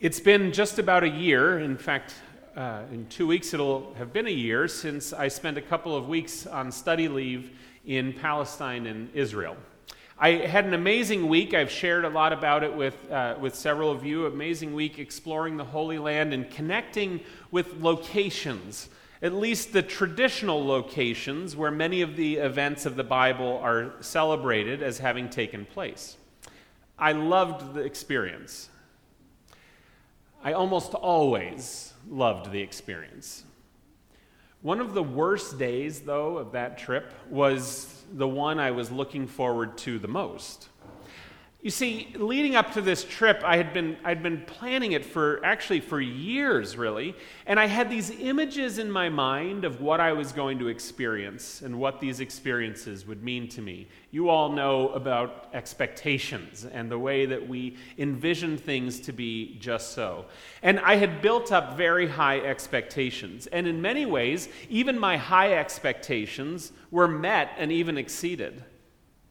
It's been just about a year. In fact, uh, in two weeks it'll have been a year since I spent a couple of weeks on study leave in Palestine and Israel. I had an amazing week. I've shared a lot about it with, uh, with several of you. Amazing week exploring the Holy Land and connecting with locations, at least the traditional locations where many of the events of the Bible are celebrated as having taken place. I loved the experience. I almost always loved the experience. One of the worst days, though, of that trip was the one I was looking forward to the most. You see, leading up to this trip, I had been, I'd been planning it for actually for years, really. And I had these images in my mind of what I was going to experience and what these experiences would mean to me. You all know about expectations and the way that we envision things to be just so. And I had built up very high expectations. And in many ways, even my high expectations were met and even exceeded.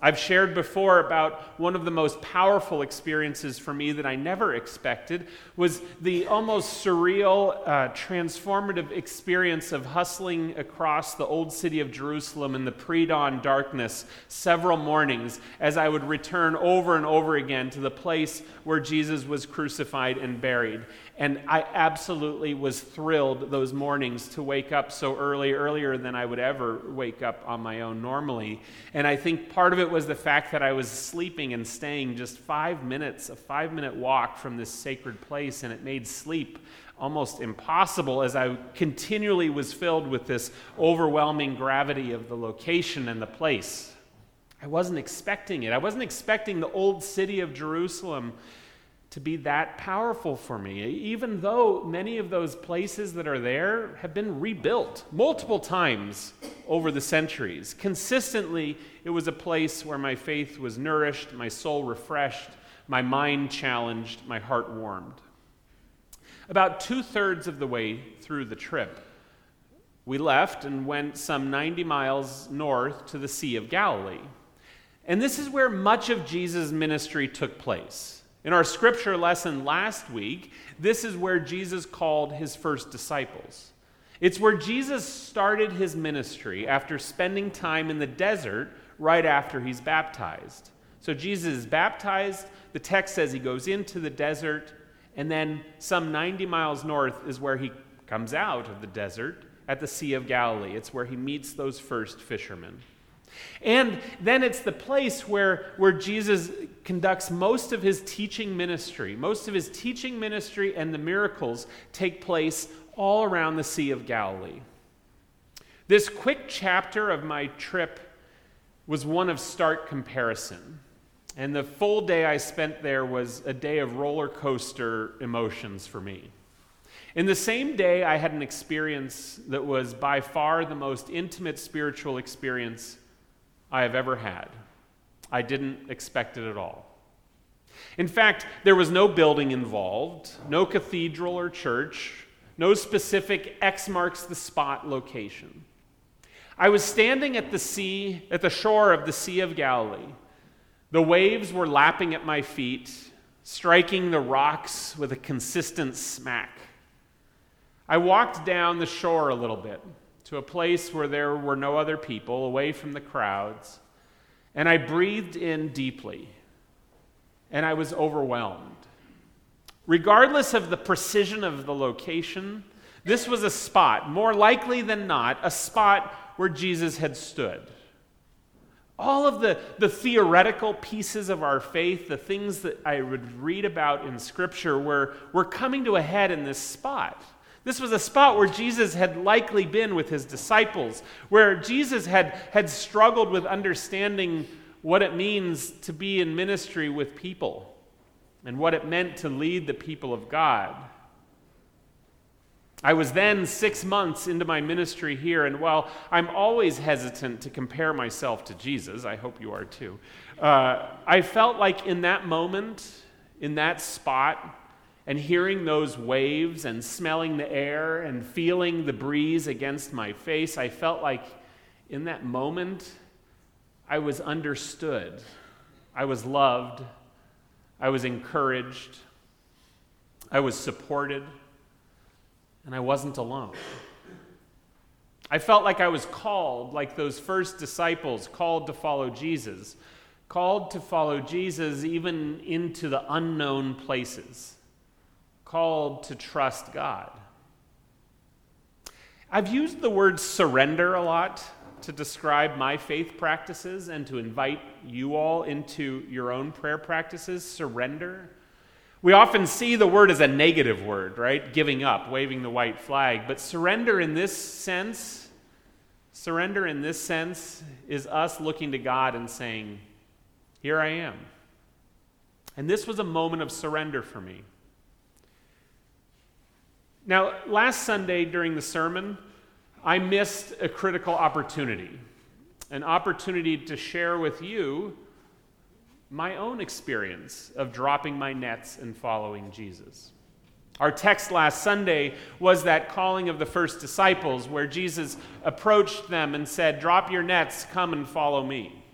I've shared before about one of the most powerful experiences for me that I never expected was the almost surreal, uh, transformative experience of hustling across the old city of Jerusalem in the pre dawn darkness several mornings as I would return over and over again to the place where Jesus was crucified and buried. And I absolutely was thrilled those mornings to wake up so early, earlier than I would ever wake up on my own normally. And I think part of it was the fact that I was sleeping and staying just five minutes, a five minute walk from this sacred place, and it made sleep almost impossible as I continually was filled with this overwhelming gravity of the location and the place. I wasn't expecting it. I wasn't expecting the old city of Jerusalem to be that powerful for me, even though many of those places that are there have been rebuilt multiple times over the centuries. Consistently, it was a place where my faith was nourished, my soul refreshed, my mind challenged, my heart warmed. About two thirds of the way through the trip, we left and went some 90 miles north to the Sea of Galilee. And this is where much of Jesus' ministry took place. In our scripture lesson last week, this is where Jesus called his first disciples. It's where Jesus started his ministry after spending time in the desert right after he's baptized. So Jesus is baptized. The text says he goes into the desert, and then some 90 miles north is where he comes out of the desert at the Sea of Galilee. It's where he meets those first fishermen. And then it's the place where, where Jesus conducts most of his teaching ministry. Most of his teaching ministry and the miracles take place all around the Sea of Galilee. This quick chapter of my trip was one of stark comparison. And the full day I spent there was a day of roller coaster emotions for me. In the same day, I had an experience that was by far the most intimate spiritual experience I have ever had. I didn't expect it at all. In fact, there was no building involved, no cathedral or church, no specific X marks the spot location. I was standing at the sea, at the shore of the Sea of Galilee. The waves were lapping at my feet, striking the rocks with a consistent smack. I walked down the shore a little bit to a place where there were no other people, away from the crowds, and I breathed in deeply, and I was overwhelmed. Regardless of the precision of the location, this was a spot, more likely than not, a spot where Jesus had stood. All of the, the theoretical pieces of our faith, the things that I would read about in Scripture, were, were coming to a head in this spot. This was a spot where Jesus had likely been with his disciples, where Jesus had, had struggled with understanding what it means to be in ministry with people and what it meant to lead the people of God. I was then six months into my ministry here, and while I'm always hesitant to compare myself to Jesus, I hope you are too, uh, I felt like in that moment, in that spot, and hearing those waves and smelling the air and feeling the breeze against my face, I felt like in that moment I was understood, I was loved, I was encouraged, I was supported, and I wasn't alone. I felt like I was called, like those first disciples called to follow Jesus, called to follow Jesus even into the unknown places, called to trust God. I've used the word surrender a lot to describe my faith practices and to invite you all into your own prayer practices. Surrender. We often see the word as a negative word, right? Giving up, waving the white flag. But surrender in this sense, surrender in this sense is us looking to God and saying, Here I am. And this was a moment of surrender for me. Now, last Sunday during the sermon, I missed a critical opportunity an opportunity to share with you my own experience of dropping my nets and following Jesus. Our text last Sunday was that calling of the first disciples, where Jesus approached them and said, Drop your nets, come and follow me.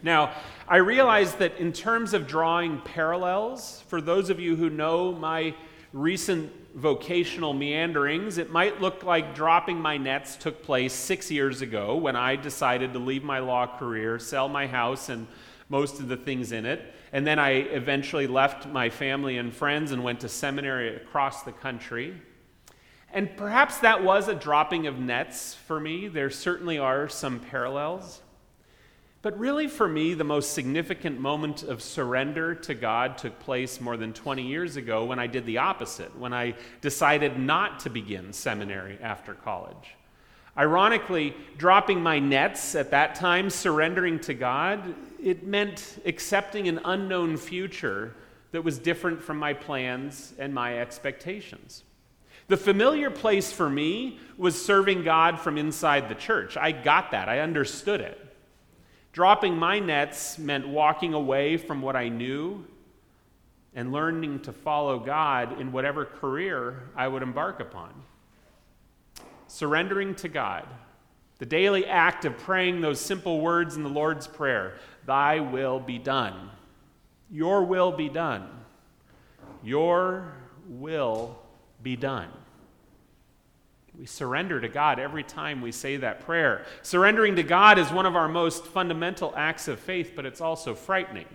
Now, I realize that in terms of drawing parallels, for those of you who know my recent vocational meanderings, it might look like dropping my nets took place six years ago when I decided to leave my law career, sell my house and most of the things in it, and then I eventually left my family and friends and went to seminary across the country. And perhaps that was a dropping of nets for me. There certainly are some parallels. But really, for me, the most significant moment of surrender to God took place more than 20 years ago when I did the opposite, when I decided not to begin seminary after college. Ironically, dropping my nets at that time, surrendering to God, it meant accepting an unknown future that was different from my plans and my expectations. The familiar place for me was serving God from inside the church. I got that, I understood it. Dropping my nets meant walking away from what I knew and learning to follow God in whatever career I would embark upon. Surrendering to God, the daily act of praying those simple words in the Lord's Prayer Thy will be done. Your will be done. Your will be done. We surrender to God every time we say that prayer. Surrendering to God is one of our most fundamental acts of faith, but it's also frightening.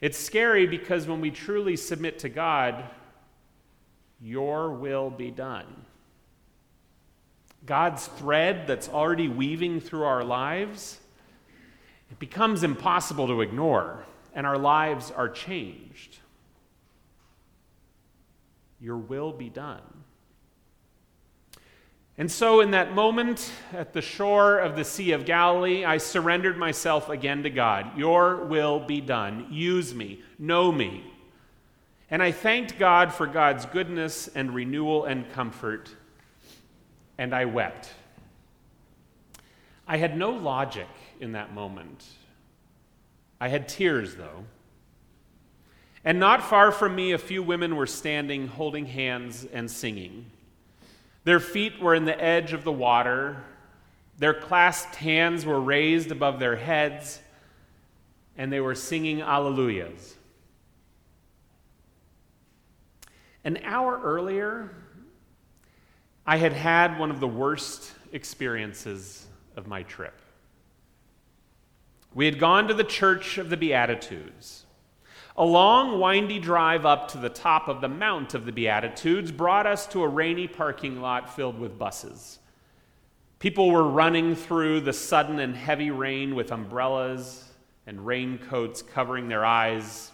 It's scary because when we truly submit to God, your will be done. God's thread that's already weaving through our lives, it becomes impossible to ignore, and our lives are changed. Your will be done. And so, in that moment at the shore of the Sea of Galilee, I surrendered myself again to God. Your will be done. Use me. Know me. And I thanked God for God's goodness and renewal and comfort. And I wept. I had no logic in that moment. I had tears, though. And not far from me, a few women were standing, holding hands and singing. Their feet were in the edge of the water. Their clasped hands were raised above their heads, and they were singing Alleluias. An hour earlier, I had had one of the worst experiences of my trip. We had gone to the Church of the Beatitudes. A long, windy drive up to the top of the Mount of the Beatitudes brought us to a rainy parking lot filled with buses. People were running through the sudden and heavy rain with umbrellas and raincoats covering their eyes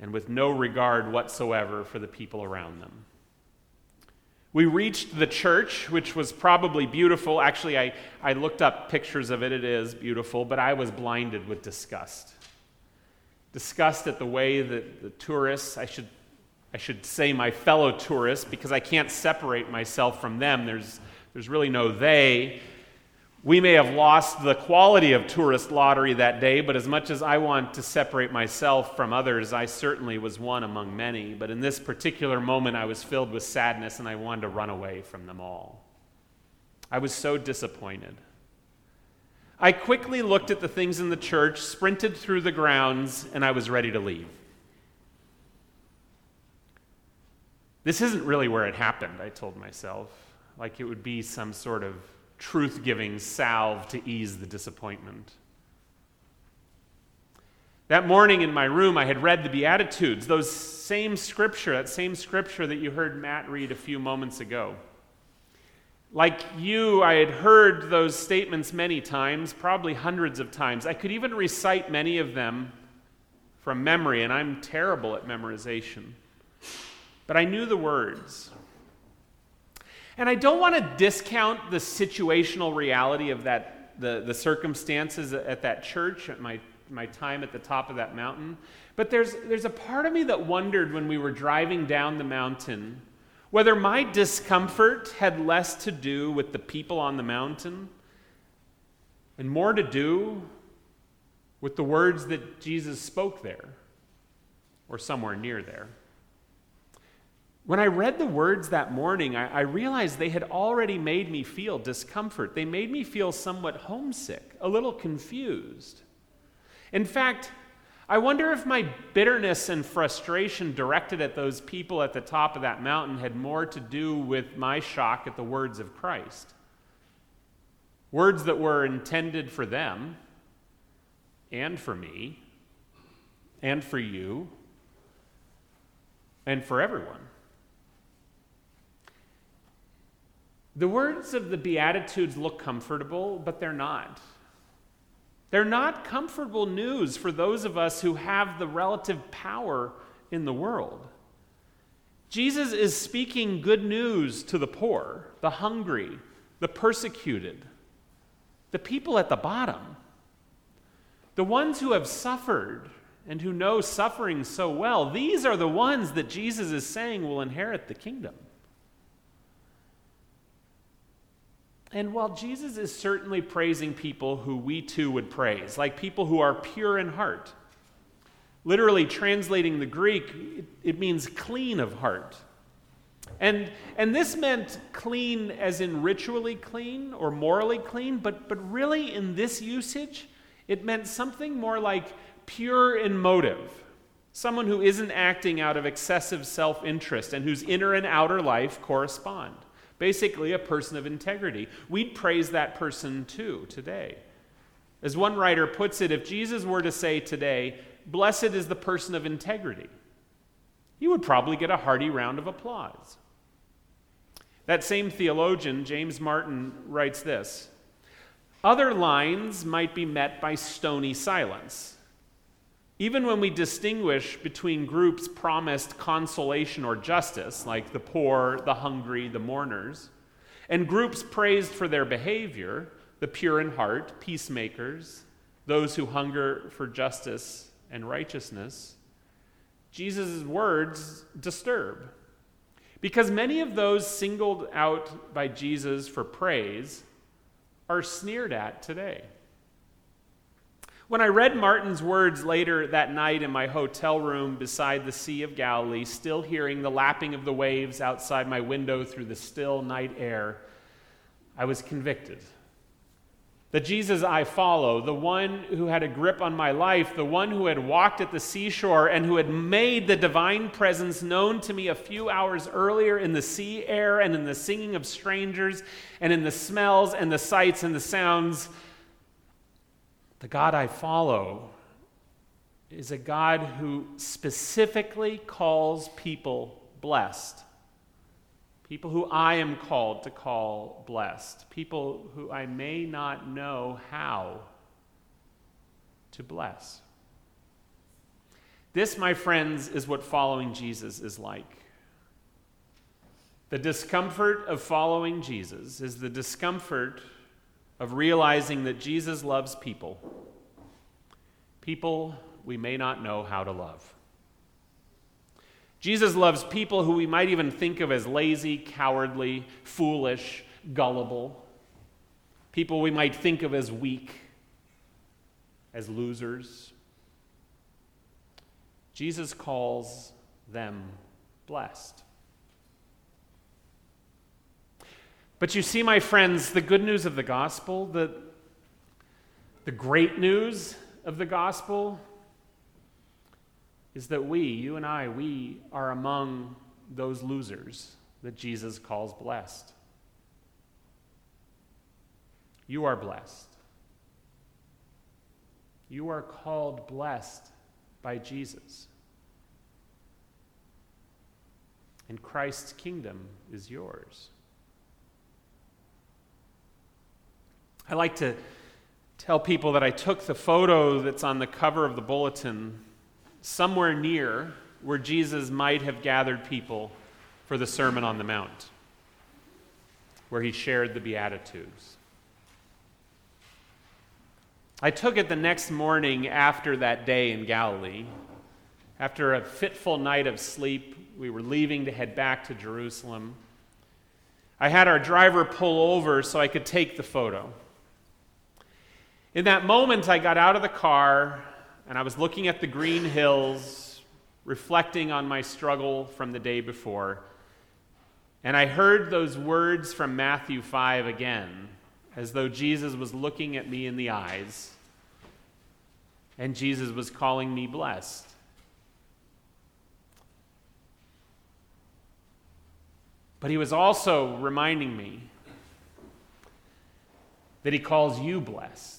and with no regard whatsoever for the people around them. We reached the church, which was probably beautiful. Actually, I, I looked up pictures of it. It is beautiful, but I was blinded with disgust disgust at the way that the tourists, I should, I should say my fellow tourists, because I can't separate myself from them. There's, there's really no they. We may have lost the quality of tourist lottery that day, but as much as I want to separate myself from others, I certainly was one among many. But in this particular moment, I was filled with sadness and I wanted to run away from them all. I was so disappointed. I quickly looked at the things in the church, sprinted through the grounds, and I was ready to leave. This isn't really where it happened, I told myself, like it would be some sort of truth giving salve to ease the disappointment. That morning in my room, I had read the Beatitudes, those same scripture, that same scripture that you heard Matt read a few moments ago. Like you, I had heard those statements many times, probably hundreds of times. I could even recite many of them from memory, and I'm terrible at memorization. But I knew the words. And I don't want to discount the situational reality of that, the, the circumstances at that church, at my, my time at the top of that mountain. But there's, there's a part of me that wondered when we were driving down the mountain whether my discomfort had less to do with the people on the mountain and more to do with the words that Jesus spoke there or somewhere near there. When I read the words that morning, I, I, realized they had already made me feel discomfort. They made me feel somewhat homesick, a little confused. In fact, I wonder if my bitterness and frustration directed at those people at the top of that mountain had more to do with my shock at the words of Christ. Words that were intended for them and for me and for you and for everyone. The words of the Beatitudes look comfortable, but they're not. They're not comfortable news for those of us who have the relative power in the world. Jesus is speaking good news to the poor, the hungry, the persecuted, the people at the bottom, the ones who have suffered and who know suffering so well. These are the ones that Jesus is saying will inherit the kingdom. And while Jesus is certainly praising people who we too would praise, like people who are pure in heart, literally translating the Greek, it, it means clean of heart. And, and this meant clean as in ritually clean or morally clean, but, but really in this usage, it meant something more like pure in motive. Someone who isn't acting out of excessive self interest and whose inner and outer life correspond. Basically, a person of integrity. We'd praise that person too today. As one writer puts it, if Jesus were to say today, Blessed is the person of integrity, he would probably get a hearty round of applause. That same theologian, James Martin, writes this Other lines might be met by stony silence. Even when we distinguish between groups promised consolation or justice, like the poor, the hungry, the mourners, and groups praised for their behavior, the pure in heart, peacemakers, those who hunger for justice and righteousness, Jesus' words disturb. Because many of those singled out by Jesus for praise are sneered at today. When I read Martin's words later that night in my hotel room beside the Sea of Galilee, still hearing the lapping of the waves outside my window through the still night air, I was convicted. The Jesus I follow, the one who had a grip on my life, the one who had walked at the seashore and who had made the divine presence known to me a few hours earlier in the sea air and in the singing of strangers and in the smells and the sights and the sounds the God I follow is a God who specifically calls people blessed. People who I am called to call blessed. People who I may not know how to bless. This, my friends, is what following Jesus is like. The discomfort of following Jesus is the discomfort of realizing that Jesus loves people, people we may not know how to love. Jesus loves people who we might even think of as lazy, cowardly, foolish, gullible, people we might think of as weak, as losers. Jesus calls them blessed. But you see, my friends, the good news of the gospel, the, the great news of the gospel is that we, you and I, we are among those losers that Jesus calls blessed. You are blessed. You are called blessed by Jesus. And Christ's kingdom is yours. I like to tell people that I took the photo that's on the cover of the bulletin somewhere near where Jesus might have gathered people for the Sermon on the Mount, where he shared the Beatitudes. I took it the next morning after that day in Galilee. After a fitful night of sleep, we were leaving to head back to Jerusalem. I had our driver pull over so I could take the photo. In that moment, I got out of the car and I was looking at the green hills, reflecting on my struggle from the day before. And I heard those words from Matthew 5 again as though Jesus was looking at me in the eyes and Jesus was calling me blessed. But he was also reminding me that he calls you blessed.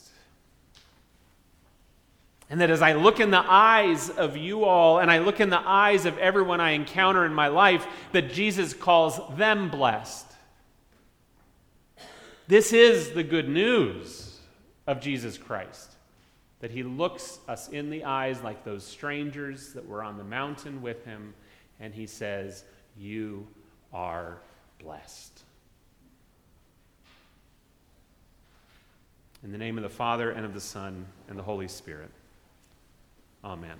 And that as I look in the eyes of you all and I look in the eyes of everyone I encounter in my life, that Jesus calls them blessed. This is the good news of Jesus Christ. That he looks us in the eyes like those strangers that were on the mountain with him, and he says, You are blessed. In the name of the Father, and of the Son, and the Holy Spirit. Amen.